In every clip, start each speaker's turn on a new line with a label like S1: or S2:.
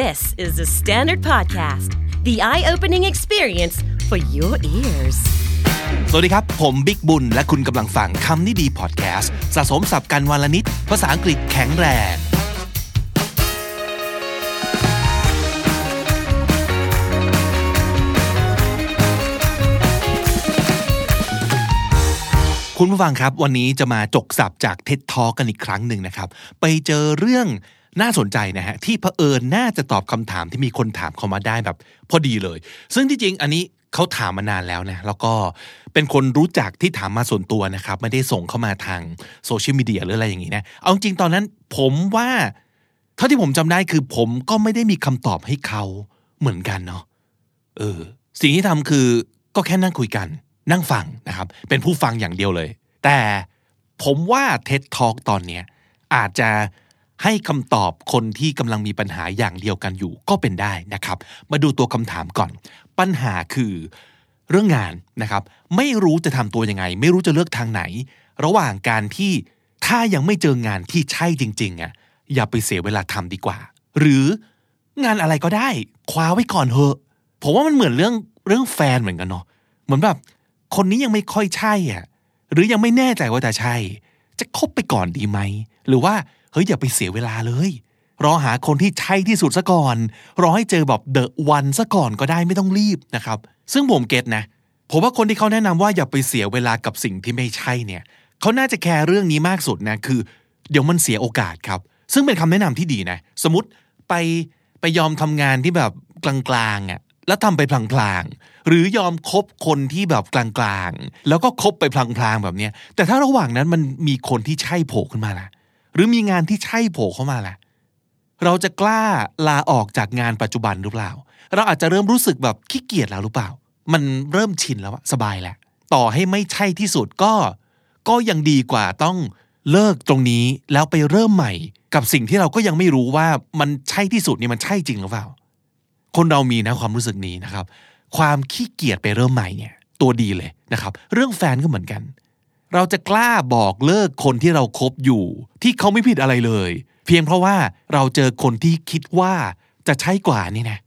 S1: This is the Standard Podcast, the eye opening experience for your ears.
S2: สวัสดีครับ ผมบิ๊กบุญ และคุณกำลังฟังคำนี้ดีพอดแคสต์สะสมสับกันวลนิด ภาษาอังกฤษแข็งแรง คุณผู้ฟังครับ วันนี้จะมาจกสับจากเท็ดทอกันอีกครั้งหนึ่งนะครับ ไปเจอเรื่อง น่าสนใจนะฮะที่เผอิญน่าจะตอบคำถามที่มีคนถามเข้ามาได้แบบ พอดีเลย ซึ่งที่จริงอันนี้เขาถามมานานแล้วนะแล้วก็เป็นคนรู้จักที่ถามมาส่วนตัวนะครับ ไม่ได้ส่งเข้ามาทางโซเชียลมีเดียหรืออะไรอย่างนี้นะ เอาจริงตอนนั้นผมว่า เท่าที่ผมจำได้คือผมก็ไม่ได้มีคำตอบให้เขาเหมือนกันเนาะเออ สิ่งที่ทำคือก็แค่นั่งคุยกัน นั่งฟังนะครับ เป็นผู้ฟังอย่างเดียวเลย แต่ผมว่าเท็ดทอ k ตอนเนี้ยอาจจะ ให้คำตอบคนที่กำลังมีปัญหาอย่างเดียวกันอยู่ก็เป็นได้นะครับ มาดูตัวคำถามก่อน ปัญหาคือเรื่องงานนะครับ ไม่รู้จะทำตัวยังไง ไม่รู้จะเลือกทางไหน ระหว่างการที่ถ้ายังไม่เจองานที่ใช่จริงๆอะอย่าไปเสียเวลาทำดีกว่า หรืองานอะไรก็ได้ คว้าไว้ก่อนเถอะผมว่ามันเหมือนเรื่องเรื่องแฟนเหมือนกันเนาะเหมือนแบบคนนี้ยังไม่ค่อยใช่อะหรือยังไม่แน่ใจว่าจะใช่ จะคบไปก่อนดีไหม หรือว่า เฮ้ยอย่าไปเสียเวลาเลย รอหาคนที่ใช่ที่สุดซะก่อน รอให้เจอแบบเดอะวันซะก่อนก็ได้ไม่ต้องรีบนะครับ ซึ่งผมเก็ตนะผมว่าคนที่เขาแนะนำว่าอย่าไปเสียเวลากับสิ่งที่ไม่ใช่เนี่ยเขาน่าจะแคร์เรื่องนี้มากสุดนะคือ เดี๋ยวมันเสียโอกาสครับ ซึ่งเป็นคำแนะนำที่ดีนะ สมมติไปไปยอมทำงานที่แบบกลางๆอะแล้วทำไปพลางๆ หรือยอมคบคนที่แบบกลางๆ แล้วก็คบไปพลางๆแบบเนี้ยแต่ถ้าระหว่างนั้นมันมีคนที่ใช่โผล่ขึ้นมาล่ะ หรือมีงานที่ใช่โผล่เข้ามาแหละเราจะกล้าลาออกจากงานปัจจุบันหรือเปล่า เราอาจจะเริ่มรู้สึกแบบขี้เกียจแล้วหรือเปล่า มันเริ่มชินแล้วอะสบายแหละ ต่อให้ไม่ใช่ที่สุดก็ ก็ยังดีกว่าต้องเลิกตรงนี้แล้วไปเริ่มใหม่ กับสิ่งที่เราก็ยังไม่รู้ว่ามันใช่ที่สุดนี่มันใช่จริงหรือเปล่า คนเรามีนะความรู้สึกนี้นะครับ ความขี้เกียจไปเริ่มใหม่เนี่ย ตัวดีเลยนะครับ เรื่องแฟนก็เหมือนกัน เราจะกล้าบอกเลิกคนที่เราครบอยู่ ที่เขาไม่ผิดอะไรเลย เพียงเพราะว่าเราเจอคนที่คิดว่าจะใช่กว่านี่นะ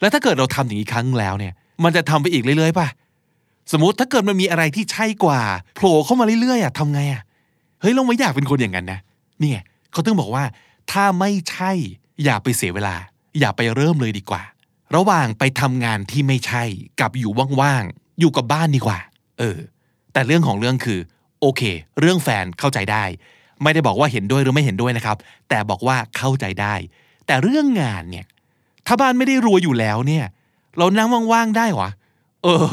S2: แล้วถ้าเกิดเราทำอย่างนี้ครั้งแล้วเนี่ย มันจะทำไปอีกเรื่อยๆป่ะสมมติถ้าเกิดมันมีอะไรที่ใช่กว่าโผล่เข้ามาเรื่อยๆอะทำไงอะเฮ้ยเราไม่อยากเป็นคนอย่างนั้นนะเนี่ไงเขาถึงบอกว่า ถ้าไม่ใช่อย่าไปเสียเวลา อย่าไปเริ่มเลยดีกว่า ระหว่างไปทำงานที่ไม่ใช่กับอยู่ว่างๆอยู่กับบ้านดีกว่า เออ แต่เรื่องของเรื่องคือ โอเค เรื่องแฟนเข้าใจได้ ไม่ได้บอกว่าเห็นด้วยหรือไม่เห็นด้วยนะครับ แต่บอกว่าเข้าใจได้ แต่เรื่องงานเนี่ย ถ้าบ้านไม่ได้รวยอยู่แล้วเนี่ย เรานั่งว่างๆได้หรอเออ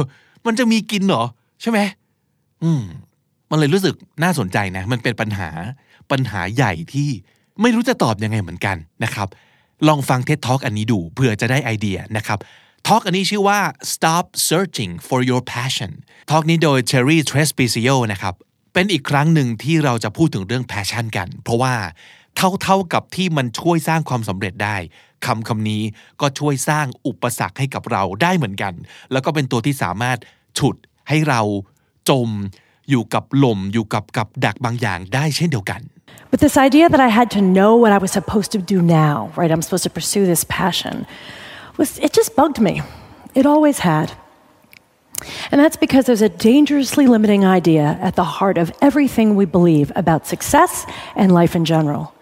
S2: มันจะมีกินเหรอ ใช่ไหมอืม มันเลยรู้สึกน่าสนใจนะ มันเป็นปัญหาปัญหาใหญ่ที่ไม่รู้จะตอบยังไงเหมือนกันนะครับ ลองฟังเท็ดท Talk อันนี้ดูเพื่อจะได้ไอเดียนะครับทอ l k อันนี้ชื่อว่า stop searching for your passion ทอ l k นี้โดย Cherry Trespicio นะครับ เป็นอีกครั้งหนึ่งที่เราจะพูดถึงเรื่อง passion กัน เพราะว่าเท่าๆกับที่มันช่วยสร้างความสำเร็จได้คำคำนี้ก็ช่วยสร้างอุปสรรคให้กับเราได้เหมือนกัน แล้วก็เป็นตัวที่สามารถฉุดให้เราจมอยู่กับลมอยู่กับกับดักบางอย่างได้เช่นเดียวกัน
S3: But this idea that I had to know what I was supposed to do now, right? I'm supposed to pursue this passion, was it just bugged me. It always had. And that's because there's a dangerously limiting idea at the heart of everything we believe about success and life in general.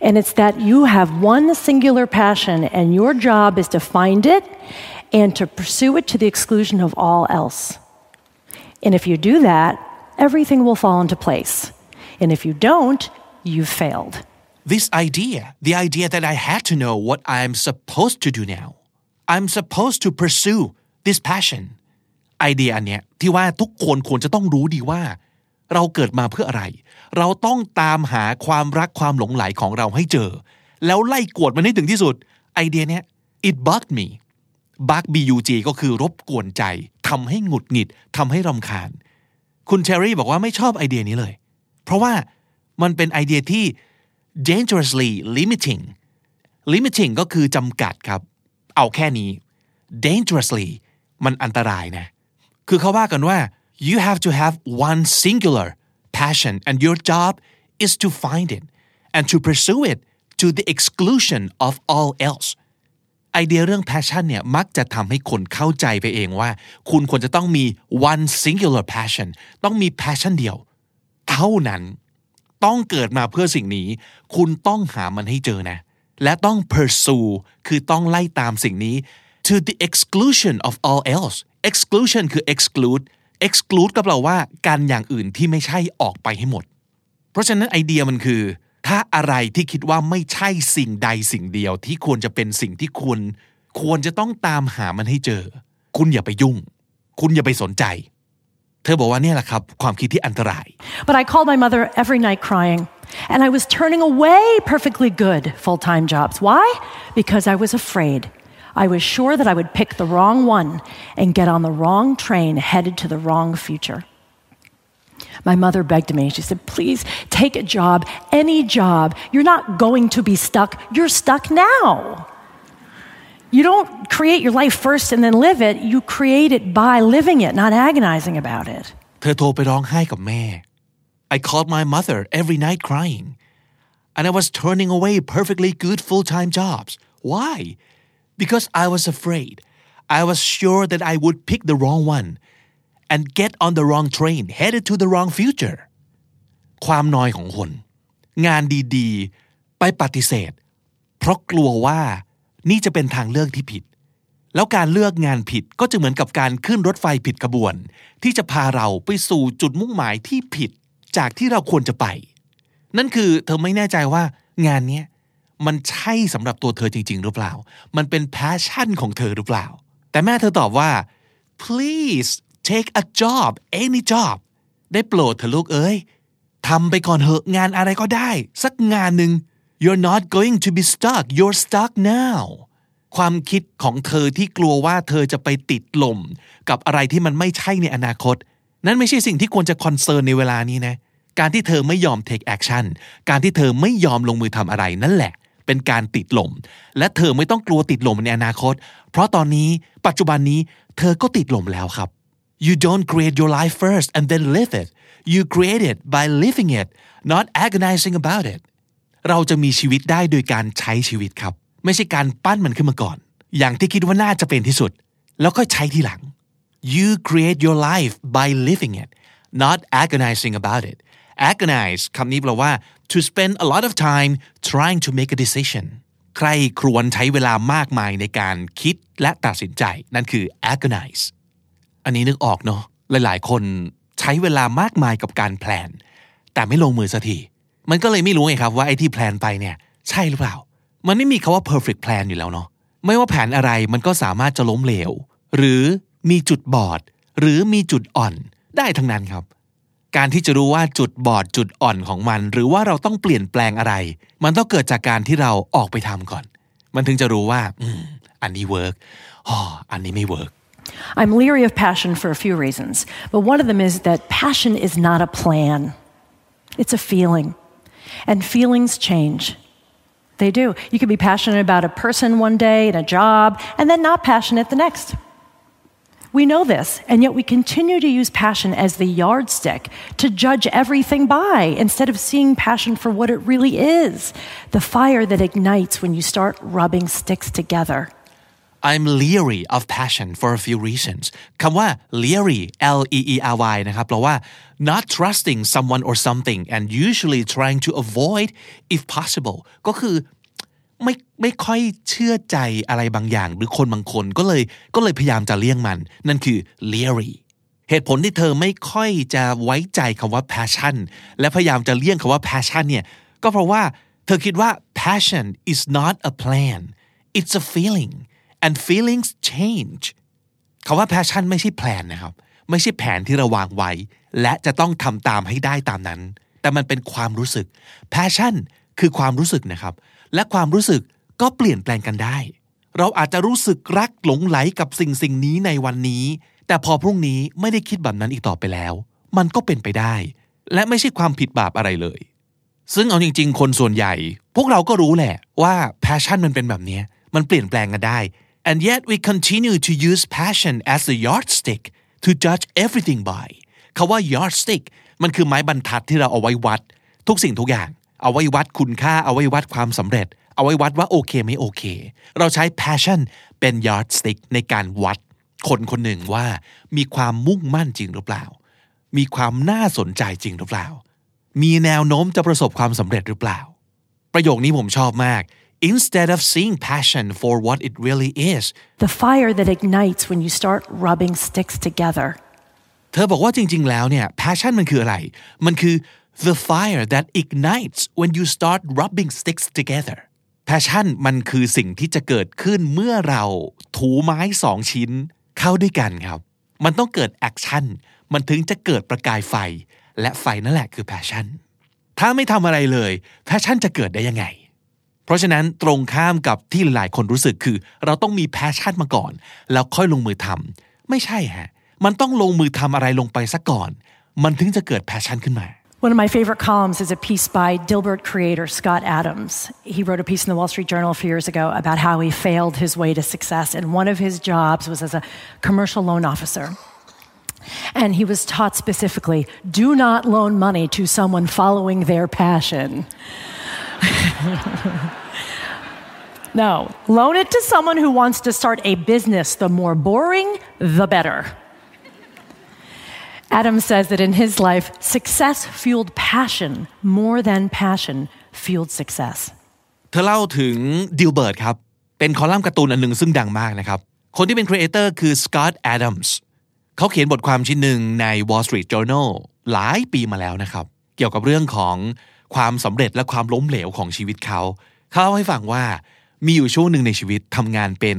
S3: And it's that you have one singular passion, and your job is to find it and to pursue it to the exclusion of all else. And if you do that, everything will fall into place. And if you don't, you've failed.
S2: this idea the idea that I had to know what I'm supposed to do now I'm supposed to pursue this passion ไอเดียอันเนี้ยที่ว่าทุกคนควรจะต้องรู้ดีว่า เราเกิดมาเพื่ออะไร เราต้องตามหาความรักความหลงไหลของเราให้เจอ แล้วไล่กวดมันให้ถึงที่สุด ไอเดียเนี้ย it bugged me bug b u g ก็คือรบกวนใจทำให้หงุดหงิดทำให้รำคาญ คุณเชอรี่บอกว่าไม่ชอบไอเดียนี้เลย เพราะว่ามันเป็นไอเดียที่ dangerously limiting limiting ก็คือจำกัดครับ เอาแค่นี้ dangerously มันอันตรายนะ คือเขาว่ากันว่า you have to have one singular passion and your job is to find it and to pursue it to the exclusion of all else ไอเดียเรื่อง passion เนี่ยมักจะทำให้คนเข้าใจไปเองว่า คุณควรจะต้องมี one singular passion ต้องมี passion เดียว เท่านั้น ต้องเกิดมาเพื่อสิ่งนี้ คุณต้องหามันให้เจอนะ และต้อง pursue คือต้องไล่ตามสิ่งนี้ to the exclusion of all else exclusion คือ exclude exclude ก็แปลว่าการอย่างอื่นที่ไม่ใช่ออกไปให้หมด เพราะฉะนั้นไอเดียมันคือ ถ้าอะไรที่คิดว่าไม่ใช่สิ่งใดสิ่งเดียวที่ควรจะเป็นสิ่งที่คุณควรจะต้องตามหามันให้เจอ คุณอย่าไปยุ่ง คุณอย่าไปสนใจ เธอบอกว่าเนี่ยแหละครับ ความคิดที่อันตราย
S3: But I called my mother every night crying, and I was turning away perfectly good full time jobs. Why? Because I was afraid. I was sure that I would pick the wrong one and get on the wrong train headed to the wrong future. My mother begged me. She said, Please take a job, any job. You're not going to be stuck. You're stuck now. You don't create your life first and then live it. You create it by living it, not agonizing about it.
S2: เธอโทรไปร้องไห้กับแม่ I called my mother every night crying and I was turning away perfectly good full-time jobs why Because I was afraid I was sure that I would pick the wrong one and get on the wrong train headed to the wrong future ความน้อยของคน งานดีๆ ไปปฏิเสธ เพราะกลัวว่านี่จะเป็นทางเลือกที่ผิด แล้วการเลือกงานผิดก็จะเหมือนกับการขึ้นรถไฟผิดขบวน ที่จะพาเราไปสู่จุดมุ่งหมายที่ผิดจากที่เราควรจะไป นั่นคือเธอไม่แน่ใจว่างานนี้ มันใช่สำหรับตัวเธอจริง ๆ หรือเปล่า มันเป็นแพชชั่นของเธอหรือเปล่า แต่แม่เธอตอบว่า please take a job any job ได้โปรดเธอลูกเอ้ยทำไปก่อนเหอะงานอะไรก็ได้ สักงานหนึ่ง you're not going to be stuck you're stuck now ความคิดของเธอที่กลัวว่าเธอจะไปติดลม กับอะไรที่มันไม่ใช่ในอนาคต นั่นไม่ใช่สิ่งที่ควรจะคอนเซิร์นในเวลานี้นะ การที่เธอไม่ยอม take action การที่เธอไม่ยอมลงมือทำอะไรนั่นแหละ เป็นการติดลม และเธอไม่ต้องกลัวติดลมในอนาคต เพราะตอนนี้ปัจจุบันนี้เธอก็ติดลมแล้วครับ you don't create your life first and then live it you create it by living it not agonizing about it เราจะมีชีวิตได้โดยการใช้ชีวิตครับ ไม่ใช่การปั้นมันขึ้นมาก่อน อย่างที่คิดว่าน่าจะเป็นที่สุด แล้วก็ใช้ทีหลัง you create your life by living it not agonizing about it agonize คำนี้แปลว่า to spend a lot of time trying to make a decision ใครครวญใช้เวลามากมายในการคิดและตัดสินใจ นั่นคือ agonize อันนี้นึกออกเนาะหลาย ๆ คนใช้เวลามากมายกับการแพลน แต่ไม่ลงมือสักที มันก็เลยไม่รู้ไงครับว่าไอ้ที่ plan ไปเนี่ย ใช่หรือเปล่า มันไม่มีคำว่า perfect plan อยู่แล้วเนาะไม่ว่าแผนอะไรมันก็สามารถจะล้มเหลว หรือมีจุดบอด หรือมีจุดอ่อนได้ทั้งนั้นครับ การที่จะรู้ว่าจุดบอดจุดอ่อนของมัน หรือว่าเราต้องเปลี่ยนแปลงอะไร มันต้องเกิดจากการที่เราออกไปทำก่อน มันถึงจะรู้ว่าอืมอันนี้ work อ๋ออันนี้ไม่ work
S3: I'm leery of passion for a few reasons, but one of them is that passion is not a plan. It's a feeling. And feelings change. They do. You can be passionate about a person one day and a job, and then not passionate the next. We know this, and yet we continue to use passion as the yardstick to judge everything by instead of seeing passion for what it really is the fire that ignites when you start rubbing sticks together.
S2: I'm leery of passion for a few reasons คำว่า leery L E E R Y นะครับแปลว่า not trusting someone or something and usually trying to avoid if possible ก็คือ ไม่ไม่ค่อยเชื่อใจอะไรบางอย่าง หรือคนบางคนก็เลยก็เลยพยายามจะเลี่ยงมัน นั่นคือ leery เหตุผลที่เธอไม่ค่อยจะไว้ใจคำว่า passion และพยายามจะเลี่ยงคำว่า passion เนี่ยก็เพราะว่าเธอคิดว่า passion is not a plan it's a feeling and feelings change คาว่า passion ไม่ใช่แผนนะครับ ไม่ใช่แผนที่เราวางไว้ และจะต้องทำตามให้ได้ตามนั้น แต่มันเป็นความรู้สึก passion คือความรู้สึกนะครับ และความรู้สึกก็เปลี่ยนแปลงกันได้ เราอาจจะรู้สึกรักหลงไหลกับสิ่งสิ่งนี้ในวันนี้ แต่พอพรุ่งนี้ไม่ได้คิดแบบนั้นอีกต่อไปแล้ว มันก็เป็นไปได้ และไม่ใช่ความผิดบาปอะไรเลย ซึ่งเอาจริง ๆ คนส่วนใหญ่ พวกเราก็รู้แหละว่า passion มันเป็นแบบนี้มันเปลี่ยนแปลงกันได้ and yet we continue to use passion as a yardstick to judge everything by คาว่า yardstick มันคือไม้บรรทัดที่เราเอาไว้วัด ทุกสิ่งทุกอย่าง เอาไว้วัดคุณค่าเอาไว้วัดความสำเร็จ เอาไว้วัดว่าโอเคไม่โอเค เราใช้ passion เป็น yardstick ในการวัดคนคนหนึ่งว่ามีความมุ่งมั่นจริงหรือเปล่า มีความน่าสนใจจริงหรือเปล่า มีแนวโน้มจะประสบความสำเร็จหรือเปล่า ประโยคนี้ผมชอบมาก instead of seeing passion for what it really is
S3: The fire that ignites when you start rubbing sticks together.
S2: เธอบอกว่าจริง ๆ แล้วเนี่ย passion มันคืออะไร มันคือ the fire that ignites when you start rubbing sticks together passion มันคือสิ่งที่จะเกิดขึ้นเมื่อเราถูไม้สองชิ้นเข้าด้วยกันครับ มันต้องเกิด action มันถึงจะเกิดประกายไฟ และไฟนั่นแหละคือ passion ถ้าไม่ทำอะไรเลย passion จะเกิดได้ยังไง เพราะฉะนั้นตรงข้ามกับที่หลายคนรู้สึกคือ เราต้องมี passion มาก่อน แล้วค่อยลงมือทำไม่ใช่ฮะ มันต้องลงมือทำอะไรลงไปซะก่อน มันถึงจะเกิด passion ขึ้นมา
S3: One of my favorite columns is a piece by Dilbert creator Scott Adams. He wrote a piece in the Wall Street Journal a few years ago about how he failed his way to success, and one of his jobs was as a commercial loan officer. And he was taught specifically do not loan money to someone following their passion. no, loan it to someone who wants to start a business. The more boring, the better. Adam says that in his life, success fueled passion more than passion fueled success.
S2: เธอเล่าถึงดิลเบิร์ตครับ เป็นคอลัมน์การ์ตูนอันหนึ่งซึ่งดังมากนะครับ คนที่เป็น creator คือสกอตต์แอดัมส์เขาเขียนบทความชิ้นหนึ่งใน Wall Street Journal หลายปีมาแล้วนะครับ เกี่ยวกับเรื่องของความสำเร็จและความล้มเหลวของชีวิตเขา เขาเล่าให้ฟังว่ามีอยู่ช่วงหนึ่งในชีวิตทำงานเป็น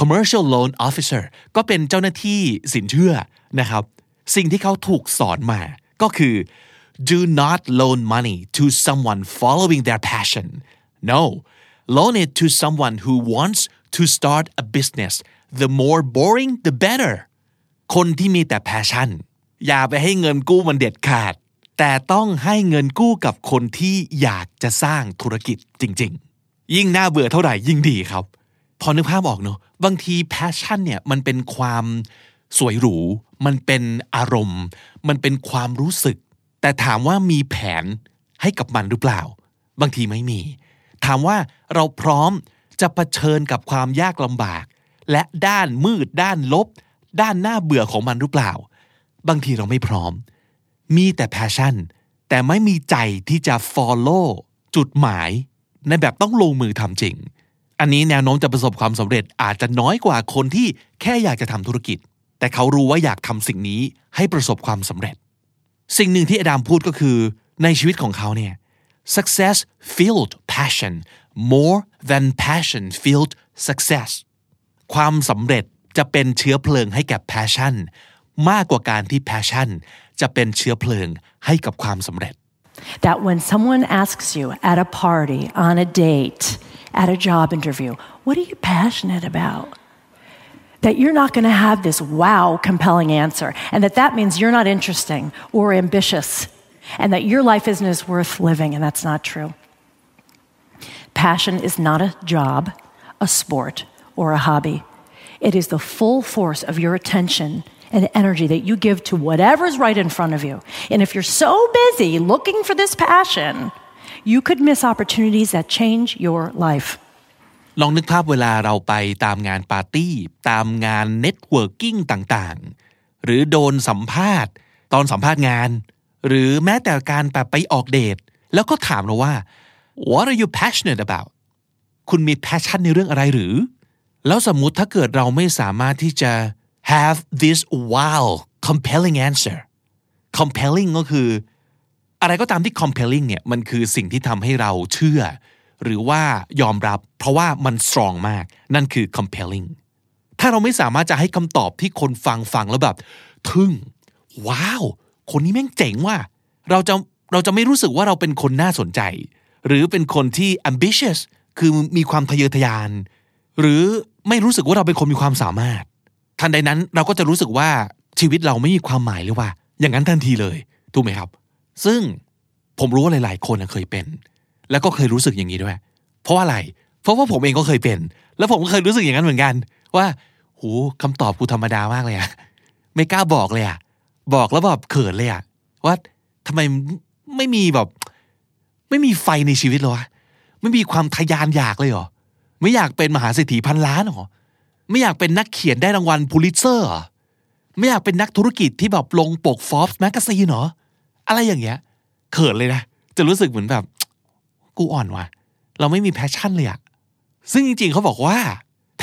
S2: commercial loan officer ก็เป็นเจ้าหน้าที่สินเชื่อนะครับ สิ่งที่เขาถูกสอนมา ก็คือ do not loan money to someone following their passion no loan it to someone who wants to start a business the more boring the better คนที่มีแต่ passion อย่าไปให้เงินกู้มันเด็ดขาด แต่ต้องให้เงินกู้กับคนที่อยากจะสร้างธุรกิจจริง ๆ ยิ่งน่าเบื่อเท่าไหร่ยิ่งดีครับ พอนึกภาพออกเนอะบางที passion เนี่ยมันเป็นความ สวยหรู มันเป็นอารมณ์ มันเป็นความรู้สึก แต่ถามว่ามีแผนให้กับมันหรือเปล่า บางทีไม่มี ถามว่าเราพร้อมจะะเผชิญกับความยากลำบาก และด้านมืด ด้านลบ ด้านหน้าเบื่อของมันหรือเปล่า บางทีเราไม่พร้อม มีแต่ passion แต่ไม่มีใจที่จะ follow จุดหมาย ในแบบต้องลงมือทำจริงอันนี้แนวโน้มจะประสบความสำเร็จอาจจะน้อยกว่าคนที่แค่อยากจะทำธุรกิจ แต่เขารู้ว่าอยากทำสิ่งนี้ให้ประสบความสำเร็จ สิ่งหนึ่งที่อดัมพูดก็คือ ในชีวิตของเขาเนี่ย success filled passion more than passion filled success ความสำเร็จจะเป็นเชื้อเพลิงให้แกับ passion มากกว่าการที่ passion จะเป็นเชื้อเพลิงให้กับความสำเร็จ
S3: That when someone asks you at a party, on a date, at a job interview, what are you passionate about? That you're not going to have this wow compelling answer, and that that means you're not interesting or ambitious, and that your life isn't as worth living, and that's not true. Passion is not a job, a sport, or a hobby. It is the full force of your attention and energy that you give to whatever's right in front of you. And if you're so busy looking for this passion, you could miss opportunities that change your life.
S2: ลองนึกภาพเวลาเราไปตามงานปาร์ตี้ ตามงาน networking ต่างๆ หรือโดนสัมภาษณ์ ตอนสัมภาษณ์งาน หรือแม้แต่การแบบไปออกเดท แล้วก็ถามเราว่า what are you passionate about คุณมี passion ในเรื่องอะไรหรือ แล้วสมมุติถ้าเกิดเราไม่สามารถที่จะ have this wow compelling answer compelling ก็คือ อะไรก็ตามที่ compelling เนี่ยมันคือสิ่งที่ทำให้เราเชื่อ หรือว่ายอมรับ เพราะว่ามัน strong มาก นั่นคือ compelling ถ้าเราไม่สามารถจะให้คำตอบที่คนฟังฟังแล้วแบบทึ่ง ว้าว คนนี้แม่งเจ๋งว่ะเราจะเราจะไม่รู้สึกว่าเราเป็นคนน่าสนใจ หรือเป็นคนที่ ambitious คือมีความทะเยอทะยาน หรือไม่รู้สึกว่าเราเป็นคนมีความสามารถ ทันใดนั้นเราก็จะรู้สึกว่าชีวิตเราไม่มีความหมายเลยว่า อย่างนั้นทันทีเลย ถูกไหมครับ ซึ่งผมรู้ว่าหลาย ๆ คนเคยเป็น แล้วก็เคยรู้สึกอย่างนี้ด้วย เพราะว่าอะไร เพราะว่าผมเองก็เคยเป็น แล้วผมก็เคยรู้สึกอย่างนั้นเหมือนกัน ว่าโหคำตอบกูธรรมดามากเลยอะไม่กล้าบอกเลยอะบอกแล้วแบบเขินเลยอะว่าทำไมไม่มีแบบ ไม่มีไฟในชีวิตเลยวะไม่มีความทะยานอยากเลยเหรอไม่อยากเป็นมหาเศรษฐีพันล้านหรอไม่อยากเป็นนักเขียนได้รางวัลพูลิเซอร์หรอไม่อยากเป็นนักธุรกิจที่แบบลงปกฟอ b ส์แมกกาซีนหรออะไรอย่างเงี้ยเขินเลยนะจะรู้สึกเหมือนแบบ กูอ่อนว่ะ เราไม่มี passion เลยอะซึ่งจริงๆเขาบอกว่า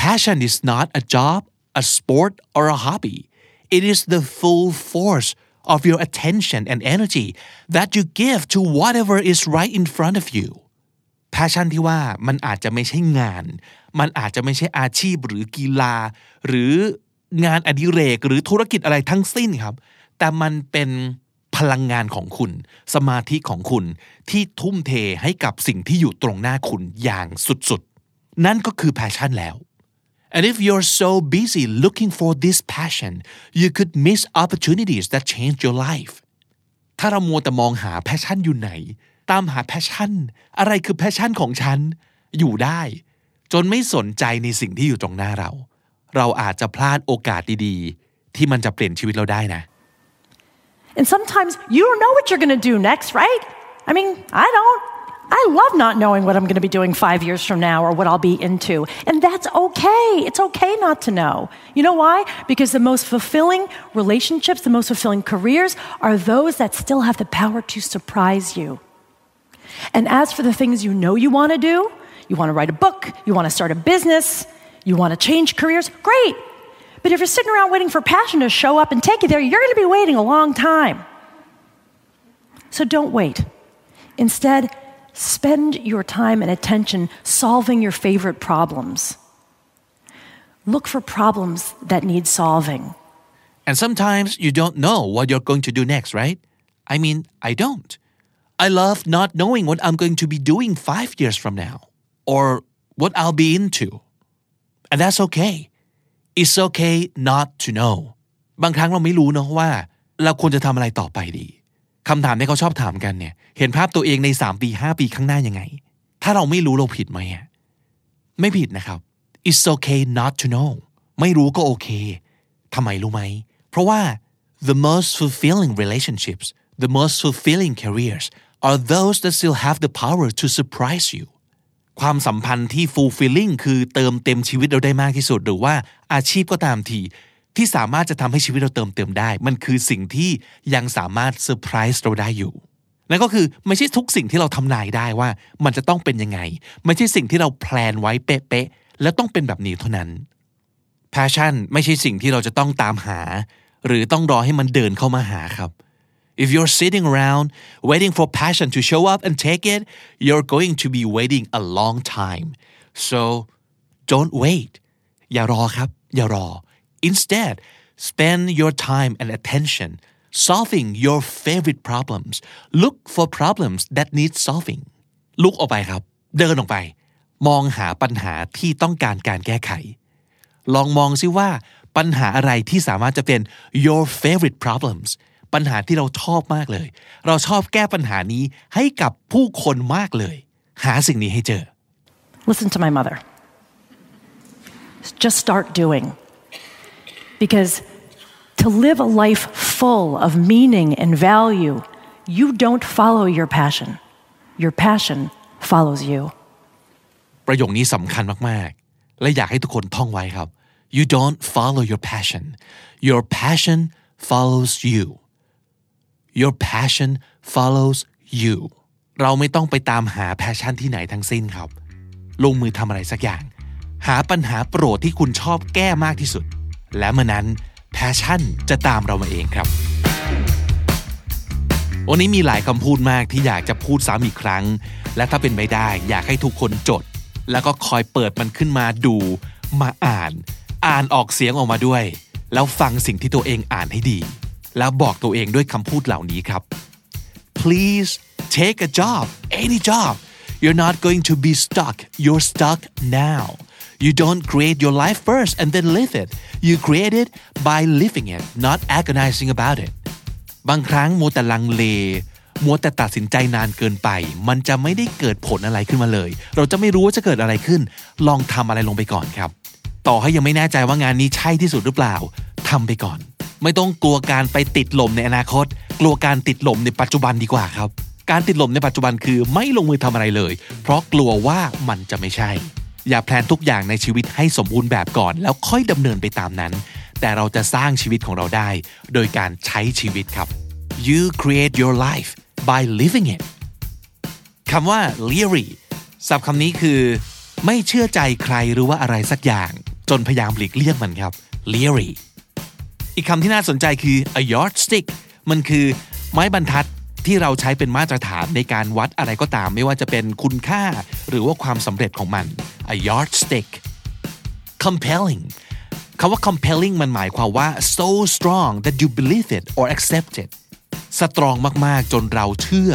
S2: passion is not a job a sport or a hobby it is the full force of your attention and energy that you give to whatever is right in front of you passion ที่ว่ามันอาจจะไม่ใช่งาน มันอาจจะไม่ใช่อาชีพหรือกีฬา หรืองานอดิเรกหรือธุรกิจอะไรทั้งสิ้นครับ แต่มันเป็น พลังงานของคุณ สมาธิของคุณที่ทุ่มเทให้กับสิ่งที่อยู่ตรงหน้าคุณอย่างสุดๆ นั่นก็คือ passion แล้ว And if you're so busy looking for this passion you could miss opportunities that change your life ถ้าเรามัวแต่มองหา passion อยู่ไหน ตามหา passion อะไรคือ passion ของฉัน อยู่ได้ จนไม่สนใจในสิ่งที่อยู่ตรงหน้าเรา เราอาจจะพลาดโอกาสดีๆ ที่มันจะเปลี่ยนชีวิตเราได้นะ
S3: And sometimes you don't know what you're going to do next, right? I mean, I don't. I love not knowing what I'm going to be doing five years from now or what I'll be into. And that's okay. It's okay not to know. You know why? Because the most fulfilling relationships, the most fulfilling careers are those that still have the power to surprise you. And as for the things you know you want to do, you want to write a book, you want to start a business, you want to change careers, great. But if you're sitting around waiting for passion to show up and take you there, you're going to be waiting a long time. So don't wait. Instead, spend your time and attention solving your favorite problems. Look for problems that need solving.
S2: And sometimes you don't know what you're going to do next, right? I mean, I don't. I love not knowing what I'm going to be doing five years from now or what I'll be into. And that's okay. It's okay not to know บางครั้งเราไม่รู้เนอะว่า เราควรจะทำอะไรต่อไปดีคำถามที่เขาชอบถามกันเนี่ย เห็นภาพตัวเองใน 3 ปี 5 ปีข้างหน้ายังไง ถ้าเราไม่รู้เราผิดไหมอะไม่ผิดนะครับ It's okay not to know ไม่รู้ก็โอเคทำไมรู้ไหม เพราะว่า the most fulfilling relationships the most fulfilling careers are those that still have the power to surprise you ความสัมพันธ์ที่ fulfilling คือเติมเต็มชีวิตเราได้มากที่สุด หรือว่าอาชีพก็ตามทีที่สามารถจะทำให้ชีวิตเราเติมเต็มได้ มันคือสิ่งที่ยังสามารถเซอร์ไพรส์เราได้อยู่นั่นก็คือไม่ใช่ทุกสิ่งที่เราทำนายได้ว่า มันจะต้องเป็นยังไง ไม่ใช่สิ่งที่เราแพลนไว้เป๊ะๆแล้วต้องเป็นแบบนี้เท่านั้น passion ไม่ใช่สิ่งที่เราจะต้องตามหา หรือต้องรอให้มันเดินเข้ามาหาครับ If you're sitting around waiting for passion to show up and take it, you're going to be waiting a long time. So don't wait. อย่ารอครับ อย่ารอ Instead, spend your time and attention solving your favorite problems. Look for problems that need solving. ลุกออกไปครับ เดินออกไป มองหาปัญหาที่ต้องการการแก้ไข ลองมองซิว่าปัญหาอะไรที่สามารถจะเป็น your favorite problems ปัญหาที่เราชอบมากเลย เราชอบแก้ปัญหานี้ให้กับผู้คนมากเลย หาสิ่งนี้ให้เจอ
S3: Listen to my mother. Just start doing. Because to live a life full of meaning and value, you don't follow your passion. Your passion follows you.
S2: ประโยคนี้สำคัญมาก ๆ และอยากให้ทุกคนท่องไว้ครับ you don't follow your passion your passion follows you your passion follows you เราไม่ต้องไปตามหา passion ที่ไหนทั้งสิ้นครับ ลงมือทำอะไรสักอย่าง หาปัญหาโปรดที่คุณชอบแก้มากที่สุด และเมื่อนั้น passion จะตามเรามาเองครับ วันนี้มีหลายคำพูดมากที่อยากจะพูดซ้ำอีกครั้ง และถ้าเป็นไปได้อยากให้ทุกคนจด แล้วก็คอยเปิดมันขึ้นมาดู มาอ่าน อ่านออกเสียงออกมาด้วย แล้วฟังสิ่งที่ตัวเองอ่านให้ดี แล้วบอกตัวเองด้วยคำพูดเหล่านี้ครับ please take a job any job you're not going to be stuck you're stuck now you don't create your life first and then live it you create it by living it not agonizing about it บางครั้งมัวแต่ลังเลมัวแต่ตัดสินใจนานเกินไป มันจะไม่ได้เกิดผลอะไรขึ้นมาเลย เราจะไม่รู้ว่าจะเกิดอะไรขึ้น ลองทำอะไรลงไปก่อนครับ ต่อให้ยังไม่แน่ใจว่างานนี้ใช่ที่สุดหรือเปล่าทำไปก่อน ไม่ต้องกลัวการไปติดลมในอนาคต กลัวการติดลมในปัจจุบันดีกว่าครับ การติดลมในปัจจุบันคือไม่ลงมือทำอะไรเลย เพราะกลัวว่ามันจะไม่ใช่ อย่าแพลนทุกอย่างในชีวิตให้สมบูรณ์แบบก่อน แล้วค่อยดำเนินไปตามนั้น แต่เราจะสร้างชีวิตของเราได้ โดยการใช้ชีวิตครับ you create your life by living it คำว่า leery ศัพท์คำนี้คือ ไม่เชื่อใจใครหรือว่าอะไรสักอย่าง จนพยายามหลีกเลี่ยงมันครับ leery อีกคำที่น่าสนใจคือ a yardstick มันคือไม้บรรทัดที่เราใช้เป็นมาตรฐานในการวัดอะไรก็ตาม ไม่ว่าจะเป็นคุณค่าหรือว่าความสำเร็จของมัน a yardstick compelling คำว่า compelling มันหมายความว่า so strong that you believe it or accept it สตรองมากๆ จนเราเชื่อ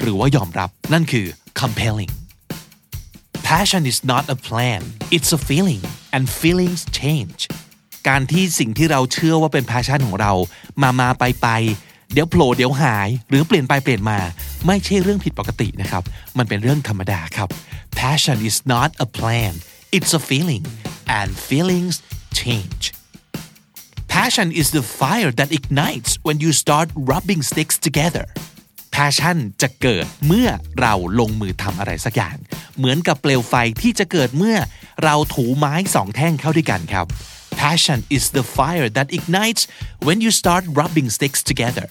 S2: หรือว่ายอมรับ นั่นคือ compelling passion is not a plan it's a feeling and feelings change การที่สิ่งที่เราเชื่อว่าเป็น passion ของเรา มามาไปไปเดี๋ยวโผล่เดี๋ยวหาย หรือเปลี่ยนไปเปลี่ยนมา ไม่ใช่เรื่องผิดปกตินะครับ มันเป็นเรื่องธรรมดาครับ passion is not a plan it's a feeling and feelings change passion is the fire that ignites when you start rubbing sticks together passion จะเกิดเมื่อเราลงมือทำอะไรสักอย่าง เหมือนกับเปลวไฟที่จะเกิดเมื่อเราถูไม้สองแท่งเข้าด้วยกันครับ passion is the fire that ignites when you start rubbing sticks together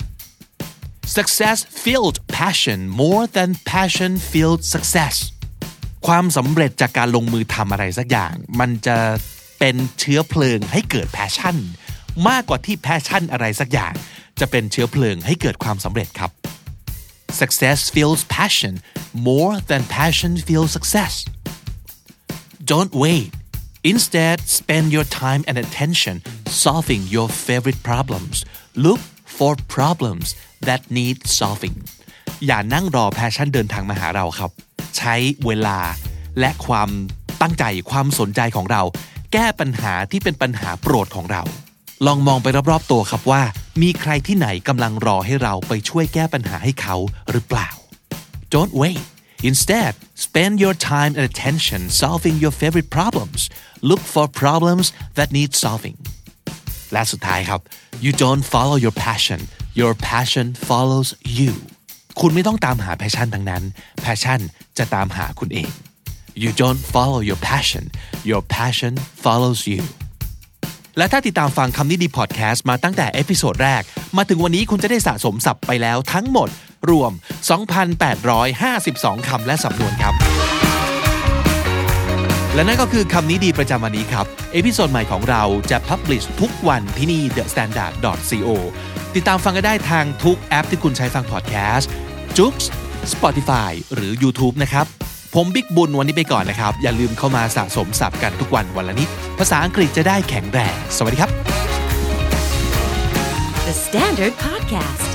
S2: success filled passion more than passion filled success ความสำเร็จจากการลงมือทำอะไรสักอย่าง มันจะเป็นเชื้อเพลิงให้เกิด passion มากกว่าที่ passion อะไรสักอย่าง จะเป็นเชื้อเพลิงให้เกิดความสำเร็จครับ success feels passion more than passion feels success don't wait instead spend your time and attention solving your favorite problems look for problems that need solving อย่านั่งรอแพชชั่นเดินทางมาหาเราครับ ใช้เวลาและความตั้งใจความสนใจของเรา แก้ปัญหาที่เป็นปัญหาโปรดของเรา ลองมองไปรอบๆตัวครับว่า มีใครที่ไหนกำลังรอให้เราไปช่วยแก้ปัญหาให้เขาหรือเปล่า Don't wait Instead spend your time and attention solving your favorite problems look for problems that need solving และสุดท้ายครับ you don't follow your passion your passion follows you คุณไม่ต้องตามหา passion ทั้งนั้น passion จะตามหาคุณเอง you don't follow your passion your passion follows you และถ้าติดตามฟังคำนี้ดีพอดแคสต์มาตั้งแต่ episode แรก มาถึงวันนี้คุณจะได้สะสมศัพท์ไปแล้วทั้งหมด รวม 2,852 คำและสำนวนครับ และนั่นก็คือคำนี้ดีประจำวันนี้ครับ episode ใหม่ของเราจะ publish ทุกวันที่นี่ The Standard Co ติดตามฟังกันได้ทางทุกแอปที่คุณใช้ฟังพอดแคสต์ JOOX Spotify หรือ YouTube นะครับผมบิ๊กบุญวันนี้ไปก่อนนะครับ อย่าลืมเข้ามาสะสมศัพท์กันทุกวันวันละนิด ภาษาอังกฤษจะได้แข็งแรง สวัสดีครับ
S1: The Standard Podcast,